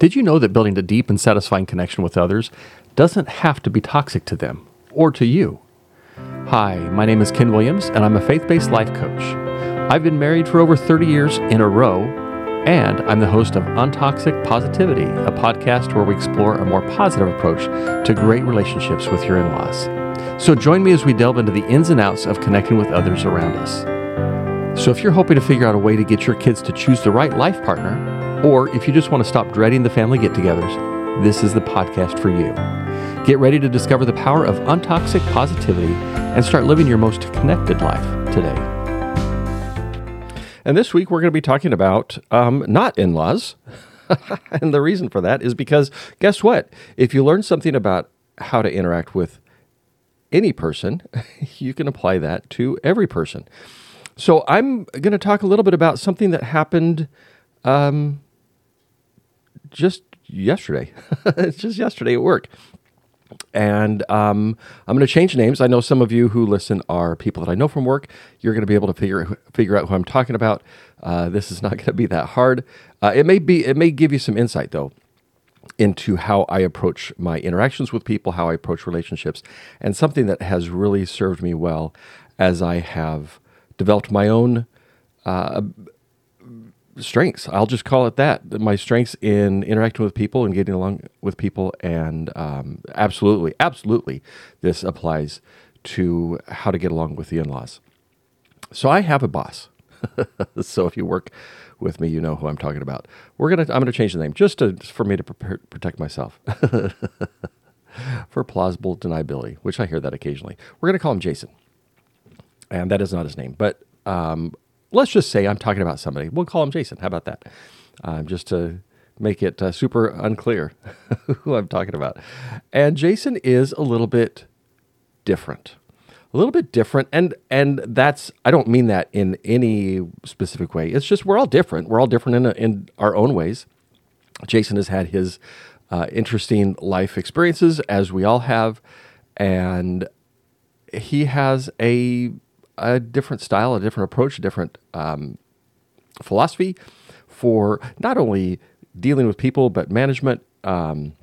Did you know that building a deep and satisfying connection with others doesn't have to be toxic to them or to you? Hi, my name is Ken Williams, and I'm a faith based life coach. I've been married for over 30 years in a row, and I'm the host of Untoxic Positivity, a podcast where we explore a more positive approach to great relationships with your in laws. So join me as we delve into the ins and outs of connecting with others around us. So if you're hoping to figure out a way to get your kids to choose the right life partner, or if you just want to stop dreading the family get togethers, this is the podcast for you. Get ready to discover the power of untoxic positivity and start living your most connected life today. And this week, we're going to be talking about um, not in laws. and the reason for that is because guess what? If you learn something about how to interact with any person, you can apply that to every person. So I'm going to talk a little bit about something that happened um, just yesterday. it's just yesterday at work. And um, I'm going to change names. I know some of you who listen are people that I know from work. You're going to be able to figure figure out who I'm talking about. Uh, this is not going to be that hard. Uh, it may be. It may give you some insight though into how I approach my interactions with people, how I approach relationships, and something that has really served me well as I have developed my own uh, strengths. I'll just call it that. My strengths in interacting with people and getting along with people. And um, absolutely, absolutely, this applies to how to get along with the in laws. So I have a boss. so if you work with me, you know who I'm talking about. We're gonna. I'm gonna change the name just to for me to prepare, protect myself. for plausible deniability, which I hear that occasionally. We're going to call him Jason. And that is not his name. But um, let's just say I'm talking about somebody. We'll call him Jason. How about that? Um, just to make it uh, super unclear who I'm talking about. And Jason is a little bit different. A little bit different and and that's I don't mean that in any specific way. It's just we're all different. We're all different in a, in our own ways. Jason has had his uh, interesting life experiences as we all have and he has a a different style, a different approach, a different um, philosophy for not only dealing with people but management. Um,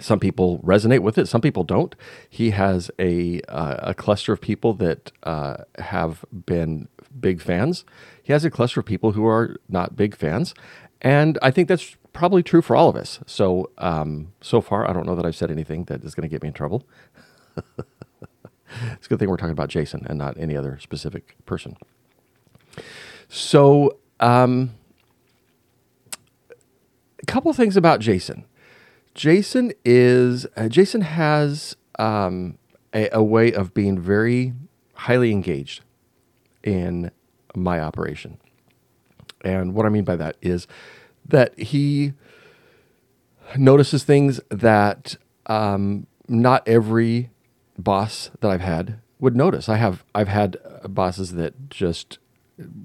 some people resonate with it, some people don't. He has a uh, a cluster of people that uh, have been big fans. He has a cluster of people who are not big fans, and I think that's probably true for all of us. So um, so far, I don't know that I've said anything that is going to get me in trouble. it's a good thing we're talking about Jason and not any other specific person. So, um, a couple things about Jason. Jason is uh, Jason has um, a, a way of being very highly engaged in my operation, and what I mean by that is that he notices things that um, not every boss that I've had would notice. I have I've had uh, bosses that just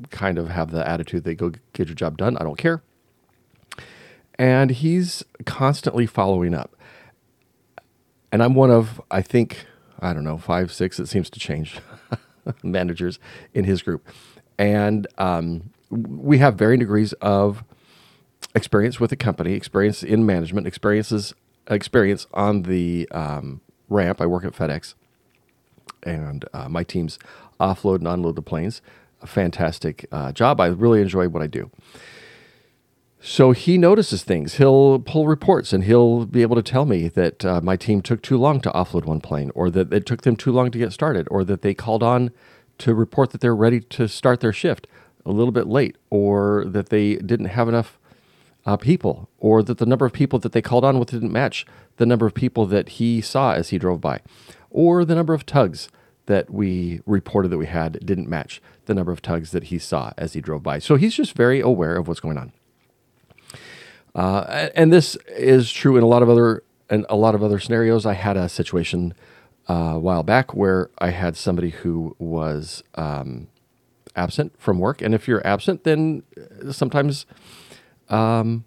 kind of have the attitude they go get your job done. I don't care. And he's constantly following up. And I'm one of I think I don't know five six. It seems to change managers in his group, and um, we have varying degrees of experience with the company, experience in management, experiences experience on the um, ramp. I work at FedEx, and uh, my teams offload and unload the planes. A fantastic uh, job. I really enjoy what I do. So he notices things. He'll pull reports and he'll be able to tell me that uh, my team took too long to offload one plane, or that it took them too long to get started, or that they called on to report that they're ready to start their shift a little bit late, or that they didn't have enough uh, people, or that the number of people that they called on with didn't match the number of people that he saw as he drove by, or the number of tugs that we reported that we had didn't match the number of tugs that he saw as he drove by. So he's just very aware of what's going on. Uh, and this is true in a lot of other in a lot of other scenarios. I had a situation uh, a while back where I had somebody who was um, absent from work, and if you're absent, then sometimes um,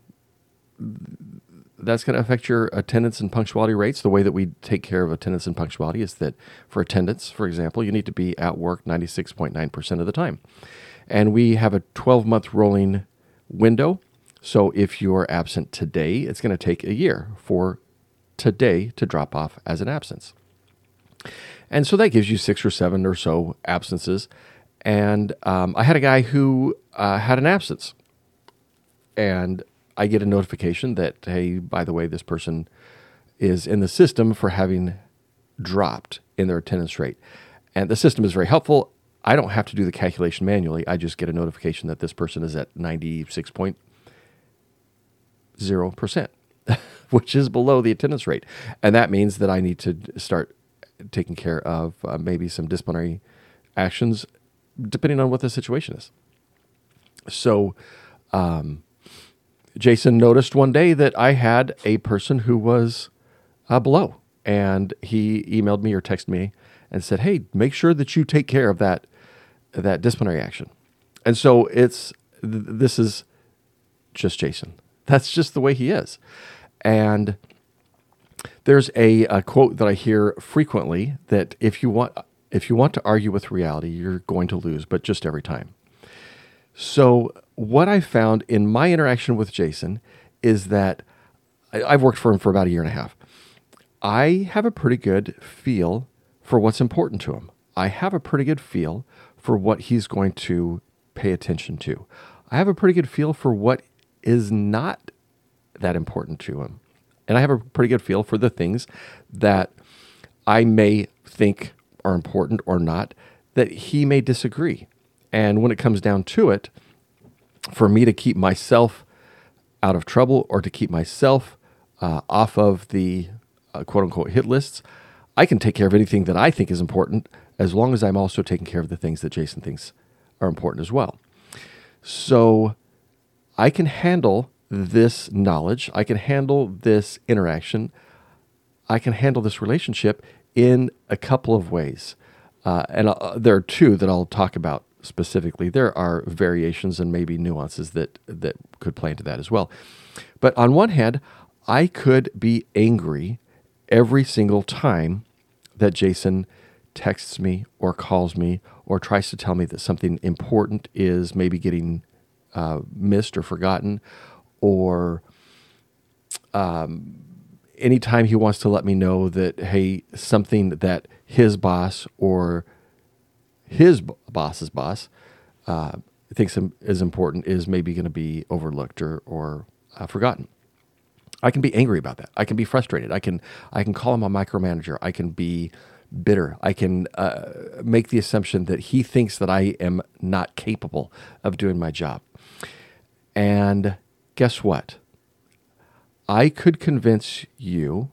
that's going to affect your attendance and punctuality rates. The way that we take care of attendance and punctuality is that for attendance, for example, you need to be at work 96.9% of the time. And we have a 12 month rolling window So if you're absent today, it's going to take a year for today to drop off as an absence. And so that gives you six or seven or so absences. And um, I had a guy who uh, had an absence. And I get a notification that, hey, by the way, this person is in the system for having dropped in their attendance rate. And the system is very helpful. I don't have to do the calculation manually. I just get a notification that this person is at 96.0%, which is below the attendance rate. And that means that I need to start taking care of uh, maybe some disciplinary actions depending on what the situation is. So, um, Jason noticed one day that I had a person who was uh, below, and he emailed me or texted me and said, "Hey, make sure that you take care of that that disciplinary action." And so it's th- this is just Jason. That's just the way he is. And there's a, a quote that I hear frequently that if you want if you want to argue with reality, you're going to lose, but just every time. So what I found in my interaction with Jason is that I've worked for him for about a year and a half. I have a pretty good feel for what's important to him. I have a pretty good feel for what he's going to pay attention to. I have a pretty good feel for what is not that important to him. And I have a pretty good feel for the things that I may think are important or not that he may disagree. And when it comes down to it, for me to keep myself out of trouble or to keep myself uh, off of the uh, quote unquote hit lists, I can take care of anything that I think is important as long as I'm also taking care of the things that Jason thinks are important as well. So I can handle this knowledge, I can handle this interaction, I can handle this relationship in a couple of ways. Uh, and uh, there are two that I'll talk about specifically. There are variations and maybe nuances that, that could play into that as well. But on one hand, I could be angry every single time that Jason texts me or calls me or tries to tell me that something important is maybe getting uh, missed or forgotten, or um, anytime he wants to let me know that, hey, something that his boss or his boss's boss uh, thinks is important is maybe going to be overlooked or, or uh, forgotten. I can be angry about that. I can be frustrated. I can I can call him a micromanager. I can be bitter. I can uh, make the assumption that he thinks that I am not capable of doing my job. And guess what? I could convince you,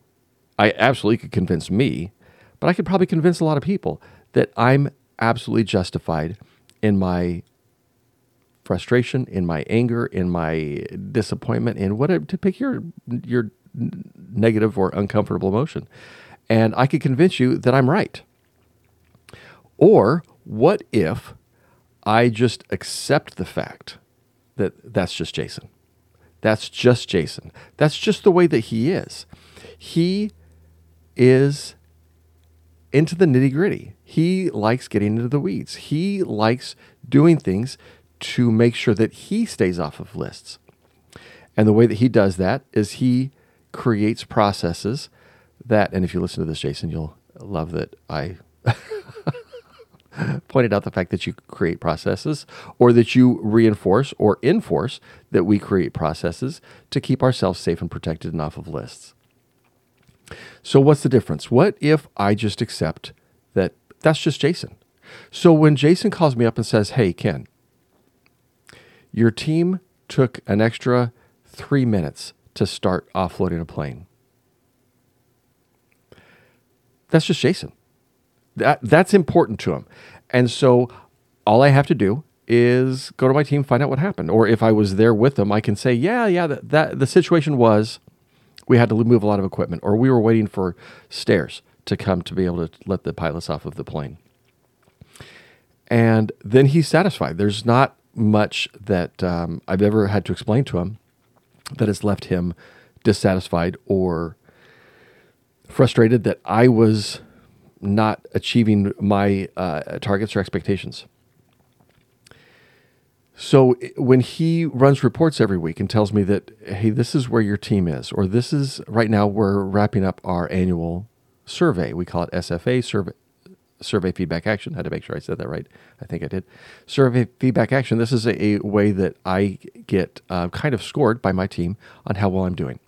I absolutely could convince me, but I could probably convince a lot of people that I'm absolutely justified in my frustration, in my anger, in my disappointment, in whatever to pick your your negative or uncomfortable emotion. And I could convince you that I'm right. Or what if I just accept the fact that that's just Jason? That's just Jason. That's just the way that he is. He is into the nitty gritty. He likes getting into the weeds. He likes doing things to make sure that he stays off of lists. And the way that he does that is he creates processes that, and if you listen to this, Jason, you'll love that I pointed out the fact that you create processes or that you reinforce or enforce that we create processes to keep ourselves safe and protected and off of lists. So, what's the difference? What if I just accept that that's just Jason? So, when Jason calls me up and says, Hey, Ken, your team took an extra three minutes to start offloading a plane. That's just Jason. That, that's important to him. And so all I have to do is go to my team, find out what happened. Or if I was there with them, I can say, yeah, yeah, that, that the situation was we had to move a lot of equipment, or we were waiting for stairs to come to be able to let the pilots off of the plane. And then he's satisfied. There's not much that um, I've ever had to explain to him that has left him dissatisfied or frustrated that I was not achieving my uh, targets or expectations. So when he runs reports every week and tells me that, hey, this is where your team is, or this is right now we're wrapping up our annual survey. We call it SFA survey survey feedback action. I had to make sure I said that right. I think I did. Survey feedback action. This is a, a way that I get uh, kind of scored by my team on how well I'm doing.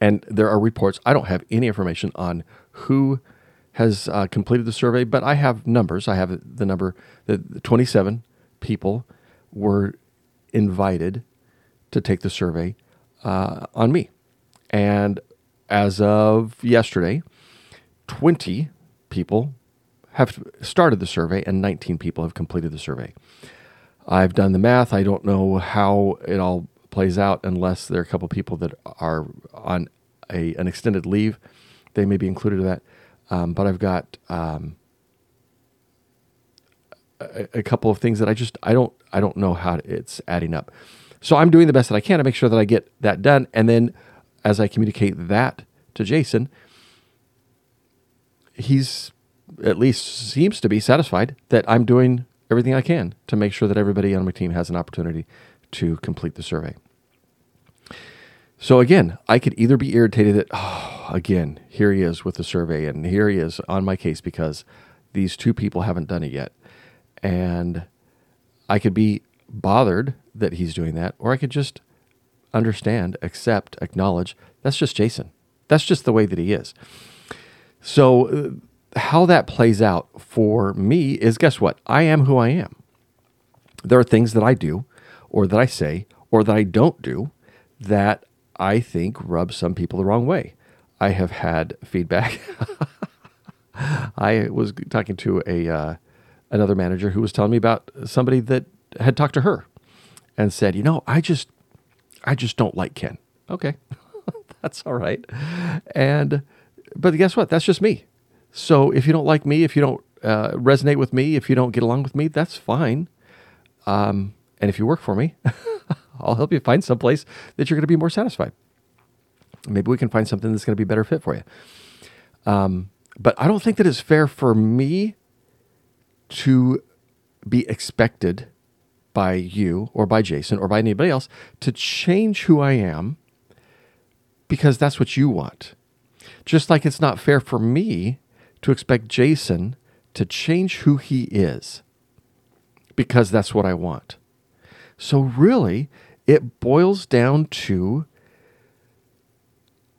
And there are reports. I don't have any information on who has uh, completed the survey, but I have numbers. I have the number that 27 people were invited to take the survey uh, on me. And as of yesterday, 20 people have started the survey and 19 people have completed the survey. I've done the math. I don't know how it all plays out unless there are a couple people that are on a, an extended leave. They may be included in that. Um, but I've got um, a, a, couple of things that I just I don't I don't know how it's adding up. So I'm doing the best that I can to make sure that I get that done, and then as I communicate that to Jason, he's at least seems to be satisfied that I'm doing everything I can to make sure that everybody on my team has an opportunity to complete the survey. So again, I could either be irritated that, oh, again, here he is with the survey, and here he is on my case because these two people haven't done it yet. And I could be bothered that he's doing that, or I could just understand, accept, acknowledge that's just Jason. That's just the way that he is. So, uh, how that plays out for me is guess what? I am who I am. There are things that I do, or that I say, or that I don't do that I think rub some people the wrong way. I have had feedback. I was talking to a uh, another manager who was telling me about somebody that had talked to her and said, "You know, I just I just don't like Ken." Okay. That's all right. And but guess what? That's just me. So if you don't like me, if you don't uh, resonate with me, if you don't get along with me, that's fine. Um, and if you work for me, I'll help you find some place that you're going to be more satisfied. Maybe we can find something that's going to be better fit for you. Um, but I don't think that it's fair for me to be expected by you or by Jason or by anybody else to change who I am because that's what you want. Just like it's not fair for me to expect Jason to change who he is because that's what I want. So, really, it boils down to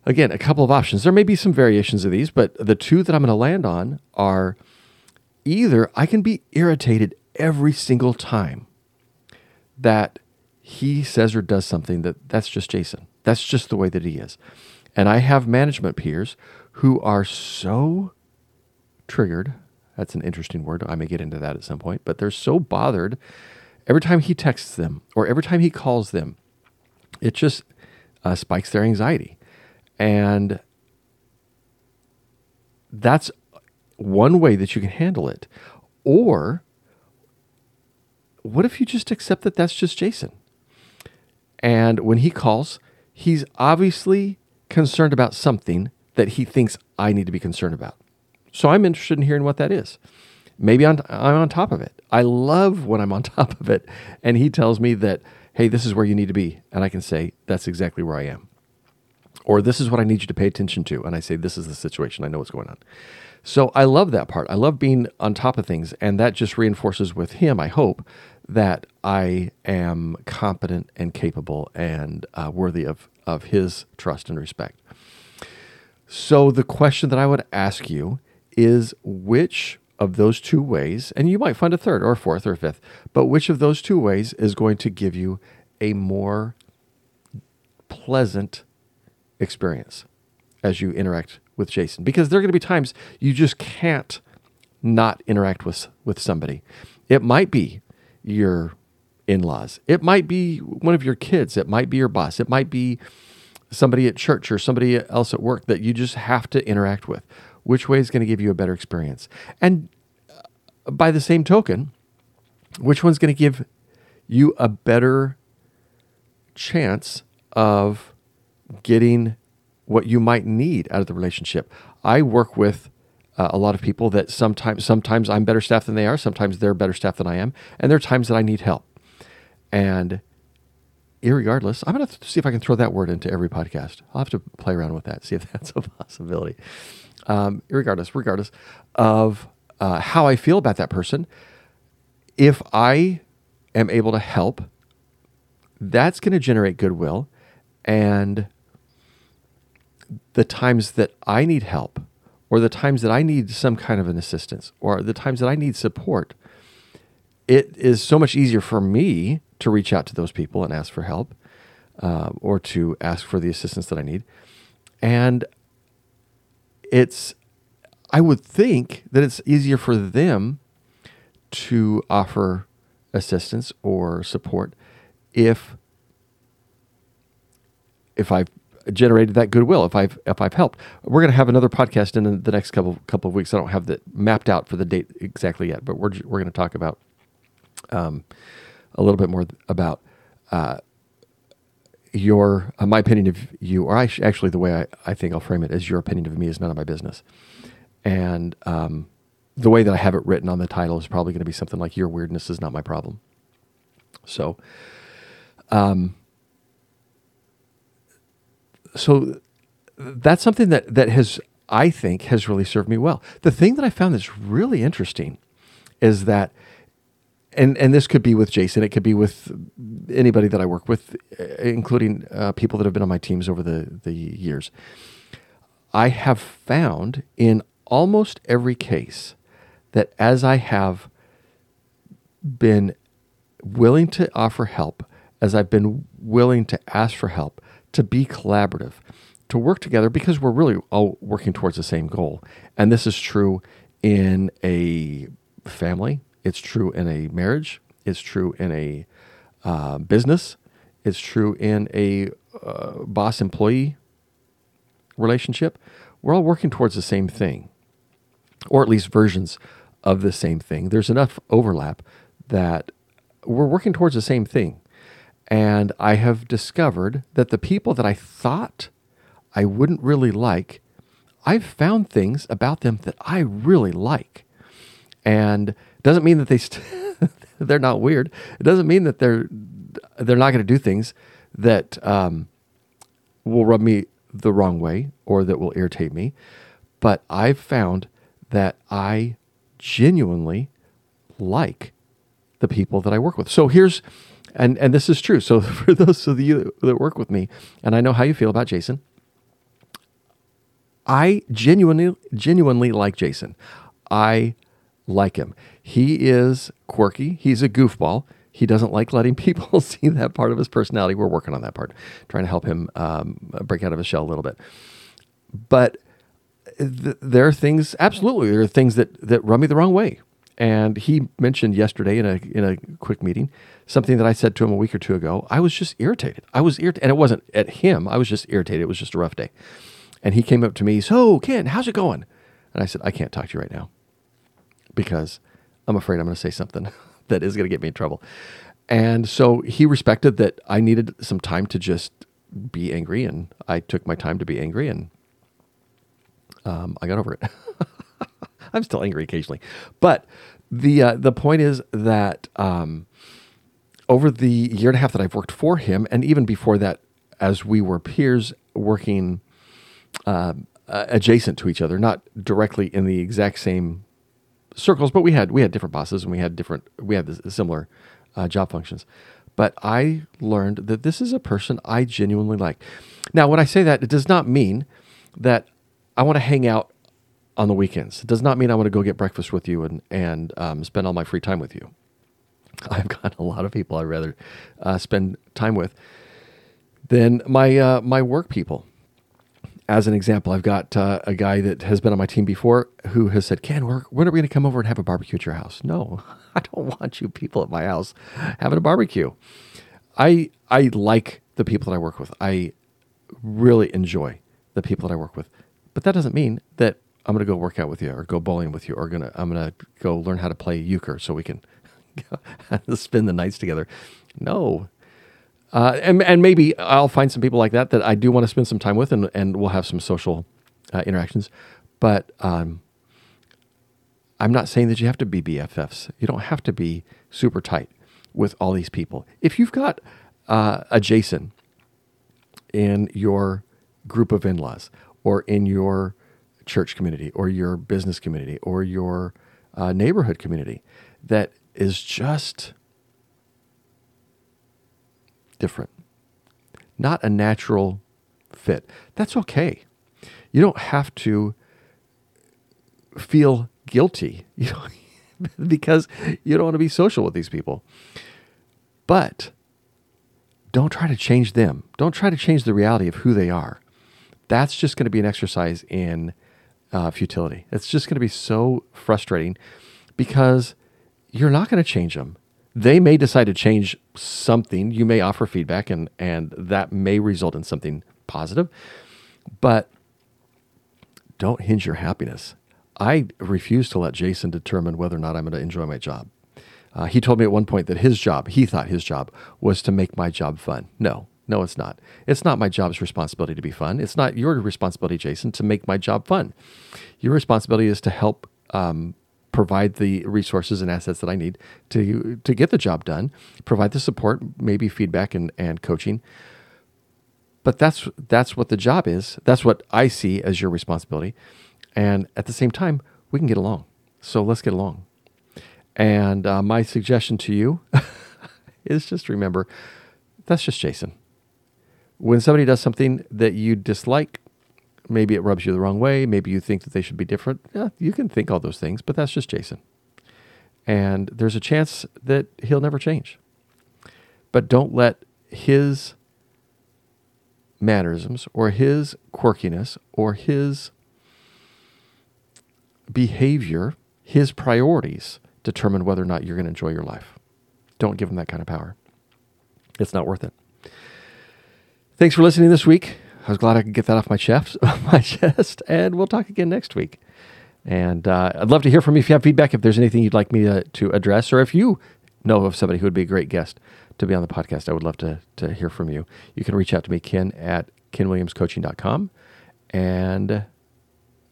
again, a couple of options. There may be some variations of these, but the two that I'm going to land on are either I can be irritated every single time that he says or does something that that's just Jason. That's just the way that he is. And I have management peers who are so triggered. That's an interesting word. I may get into that at some point, but they're so bothered every time he texts them or every time he calls them. It just uh, spikes their anxiety. And that's one way that you can handle it. Or what if you just accept that that's just Jason? And when he calls, he's obviously concerned about something that he thinks I need to be concerned about. So I'm interested in hearing what that is. Maybe I'm, on top of it. I love when I'm on top of it. And he tells me that, hey, this is where you need to be. And I can say, that's exactly where I am or this is what I need you to pay attention to. And I say, this is the situation. I know what's going on. So I love that part. I love being on top of things. And that just reinforces with him, I hope, that I am competent and capable and uh, worthy of, of his trust and respect. So the question that I would ask you is which of those two ways, and you might find a third or a fourth or a fifth, but which of those two ways is going to give you a more pleasant experience as you interact with Jason because there are going to be times you just can't not interact with with somebody. It might be your in-laws. It might be one of your kids. It might be your boss. It might be somebody at church or somebody else at work that you just have to interact with. Which way is going to give you a better experience? And uh, by the same token, which one's going to give you a better chance of getting what you might need out of the relationship. I work with uh, a lot of people that sometimes sometimes I'm better staff than they are, sometimes they're better staff than I am, and there are times that I need help. And irregardless, I'm going to see if I can throw that word into every podcast. I'll have to play around with that, see if that's a possibility. Um, irregardless, regardless of uh, how I feel about that person, if I am able to help, that's going to generate goodwill. And the times that I need help, or the times that I need some kind of an assistance, or the times that I need support, it is so much easier for me to reach out to those people and ask for help uh, or to ask for the assistance that I need. And it's, I would think that it's easier for them to offer assistance or support if if I've generated that goodwill, if I've if I've helped. We're going to have another podcast in the next couple couple of weeks. I don't have that mapped out for the date exactly yet, but we're we're going to talk about um, a little bit more about uh, your uh, my opinion of you, or I sh- actually the way I, I think I'll frame it is your opinion of me is none of my business, and um, the way that I have it written on the title is probably going to be something like your weirdness is not my problem. So, um, so that's something that that has I think has really served me well. The thing that I found that's really interesting is that and and this could be with Jason. It could be with anybody that I work with, uh, including uh, people that have been on my teams over the the years. I have found in almost every case that as I have been willing to offer help, as I've been willing to ask for help, to be collaborative, to work together because we're really all working towards the same goal. And this is true in a family, it's true in a marriage. It's true in a uh, business. It's true in a uh, boss employee relationship. We're all working towards the same thing, or at least versions of the same thing. There's enough overlap that we're working towards the same thing. And I have discovered that the people that I thought I wouldn't really like, I've found things about them that I really like. And doesn't mean that they st- they're not weird. It doesn't mean that they're they're not going to do things that um, will rub me the wrong way or that will irritate me. But I've found that I genuinely like the people that I work with. So here's and and this is true. So for those of you that work with me, and I know how you feel about Jason, I genuinely genuinely like Jason. I like him. He is quirky. He's a goofball. He doesn't like letting people see that part of his personality. We're working on that part, trying to help him um, break out of his shell a little bit. But th- there are things, absolutely, there are things that that rub me the wrong way. And he mentioned yesterday in a in a quick meeting something that I said to him a week or two ago. I was just irritated. I was irritated, and it wasn't at him. I was just irritated. It was just a rough day. And he came up to me, so Ken, how's it going? And I said, I can't talk to you right now because I'm afraid I'm going to say something that is going to get me in trouble. And so he respected that I needed some time to just be angry, and I took my time to be angry, and um, I got over it. I'm still angry occasionally, but the uh, the point is that um, over the year and a half that I've worked for him, and even before that, as we were peers working uh, adjacent to each other, not directly in the exact same circles, but we had we had different bosses and we had different we had similar uh, job functions. But I learned that this is a person I genuinely like. Now, when I say that, it does not mean that I want to hang out on the weekends. It does not mean I want to go get breakfast with you and and um, spend all my free time with you. I've got a lot of people I'd rather uh, spend time with than my uh, my work people as an example, I've got uh, a guy that has been on my team before who has said, Ken, when are we going to come over and have a barbecue at your house? No, I don't want you people at my house having a barbecue. I, I like the people that I work with. I really enjoy the people that I work with. But that doesn't mean that I'm to go work out with you or go bowling with you or gonna, I'm to go learn how to play euchre so we can spend the nights together. No, uh, and, and maybe I'll find some people like that that I do want to spend some time with, and, and we'll have some social uh, interactions. But um, I'm not saying that you have to be BFFs. You don't have to be super tight. with all these people. If you've got uh, a Jason in your group of in laws or in your church community or your business community or your uh, neighborhood community that is just different, not a natural fit, that's okay. You don't have to feel guilty, you know, because you don't want to be social with these people. But don't try to change them. Don't try to change the reality of who they are. That's just going to be an exercise in uh, futility. It's just going to be so frustrating because you're not going to change them. They may decide to change something. You may offer feedback, and and that may result in something positive. But don't hinge your happiness. I refuse to let Jason determine whether or not I'm going to enjoy my job. Uh, he told me at one point that his job, he thought his job was to make my job fun. No, no, it's not. It's not my job's responsibility to be fun. It's not your responsibility, Jason, to make my job fun. Your responsibility is to help um, provide the resources and assets that I need to to get the job done, provide the support, maybe feedback and, and coaching. But that's that's what the job is. That's what I see as your responsibility. And at the same time, we can get along. So let's get along. And uh, my suggestion to you is just remember that's just Jason. When somebody does something that you dislike, maybe it rubs you the wrong way, maybe you think that they should be different. Yeah, you can think all those things, but that's just Jason. And there's a chance that he'll never change. But don't let his mannerisms or his quirkiness or his behavior, his priorities determine whether or not you're going to enjoy your life. Don't give him that kind of power. It's not worth it. Thanks for listening this week. I was glad I could get that off my chest, my chest, and we'll talk again next week. And uh, I'd love to hear from you if you have feedback, if there's anything you'd like me to, to address, or if you know of somebody who would be a great guest to be on the podcast. I would love to, to hear from you. You can reach out to me, Ken, at kenwilliamscoaching.com, and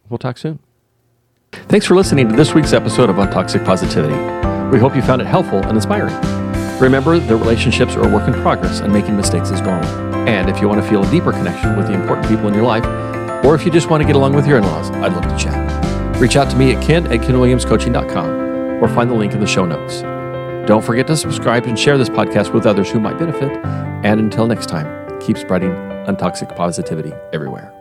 we'll talk soon. Thanks for listening to this week's episode of Untoxic Positivity. We hope you found it helpful and inspiring. Remember that relationships are a work in progress and making mistakes is normal. And if you want to feel a deeper connection with the important people in your life, or if you just want to get along with your in laws, I'd love to chat. Reach out to me at ken at kenwilliamscoaching.com or find the link in the show notes. Don't forget to subscribe and share this podcast with others who might benefit. And until next time, keep spreading untoxic positivity everywhere.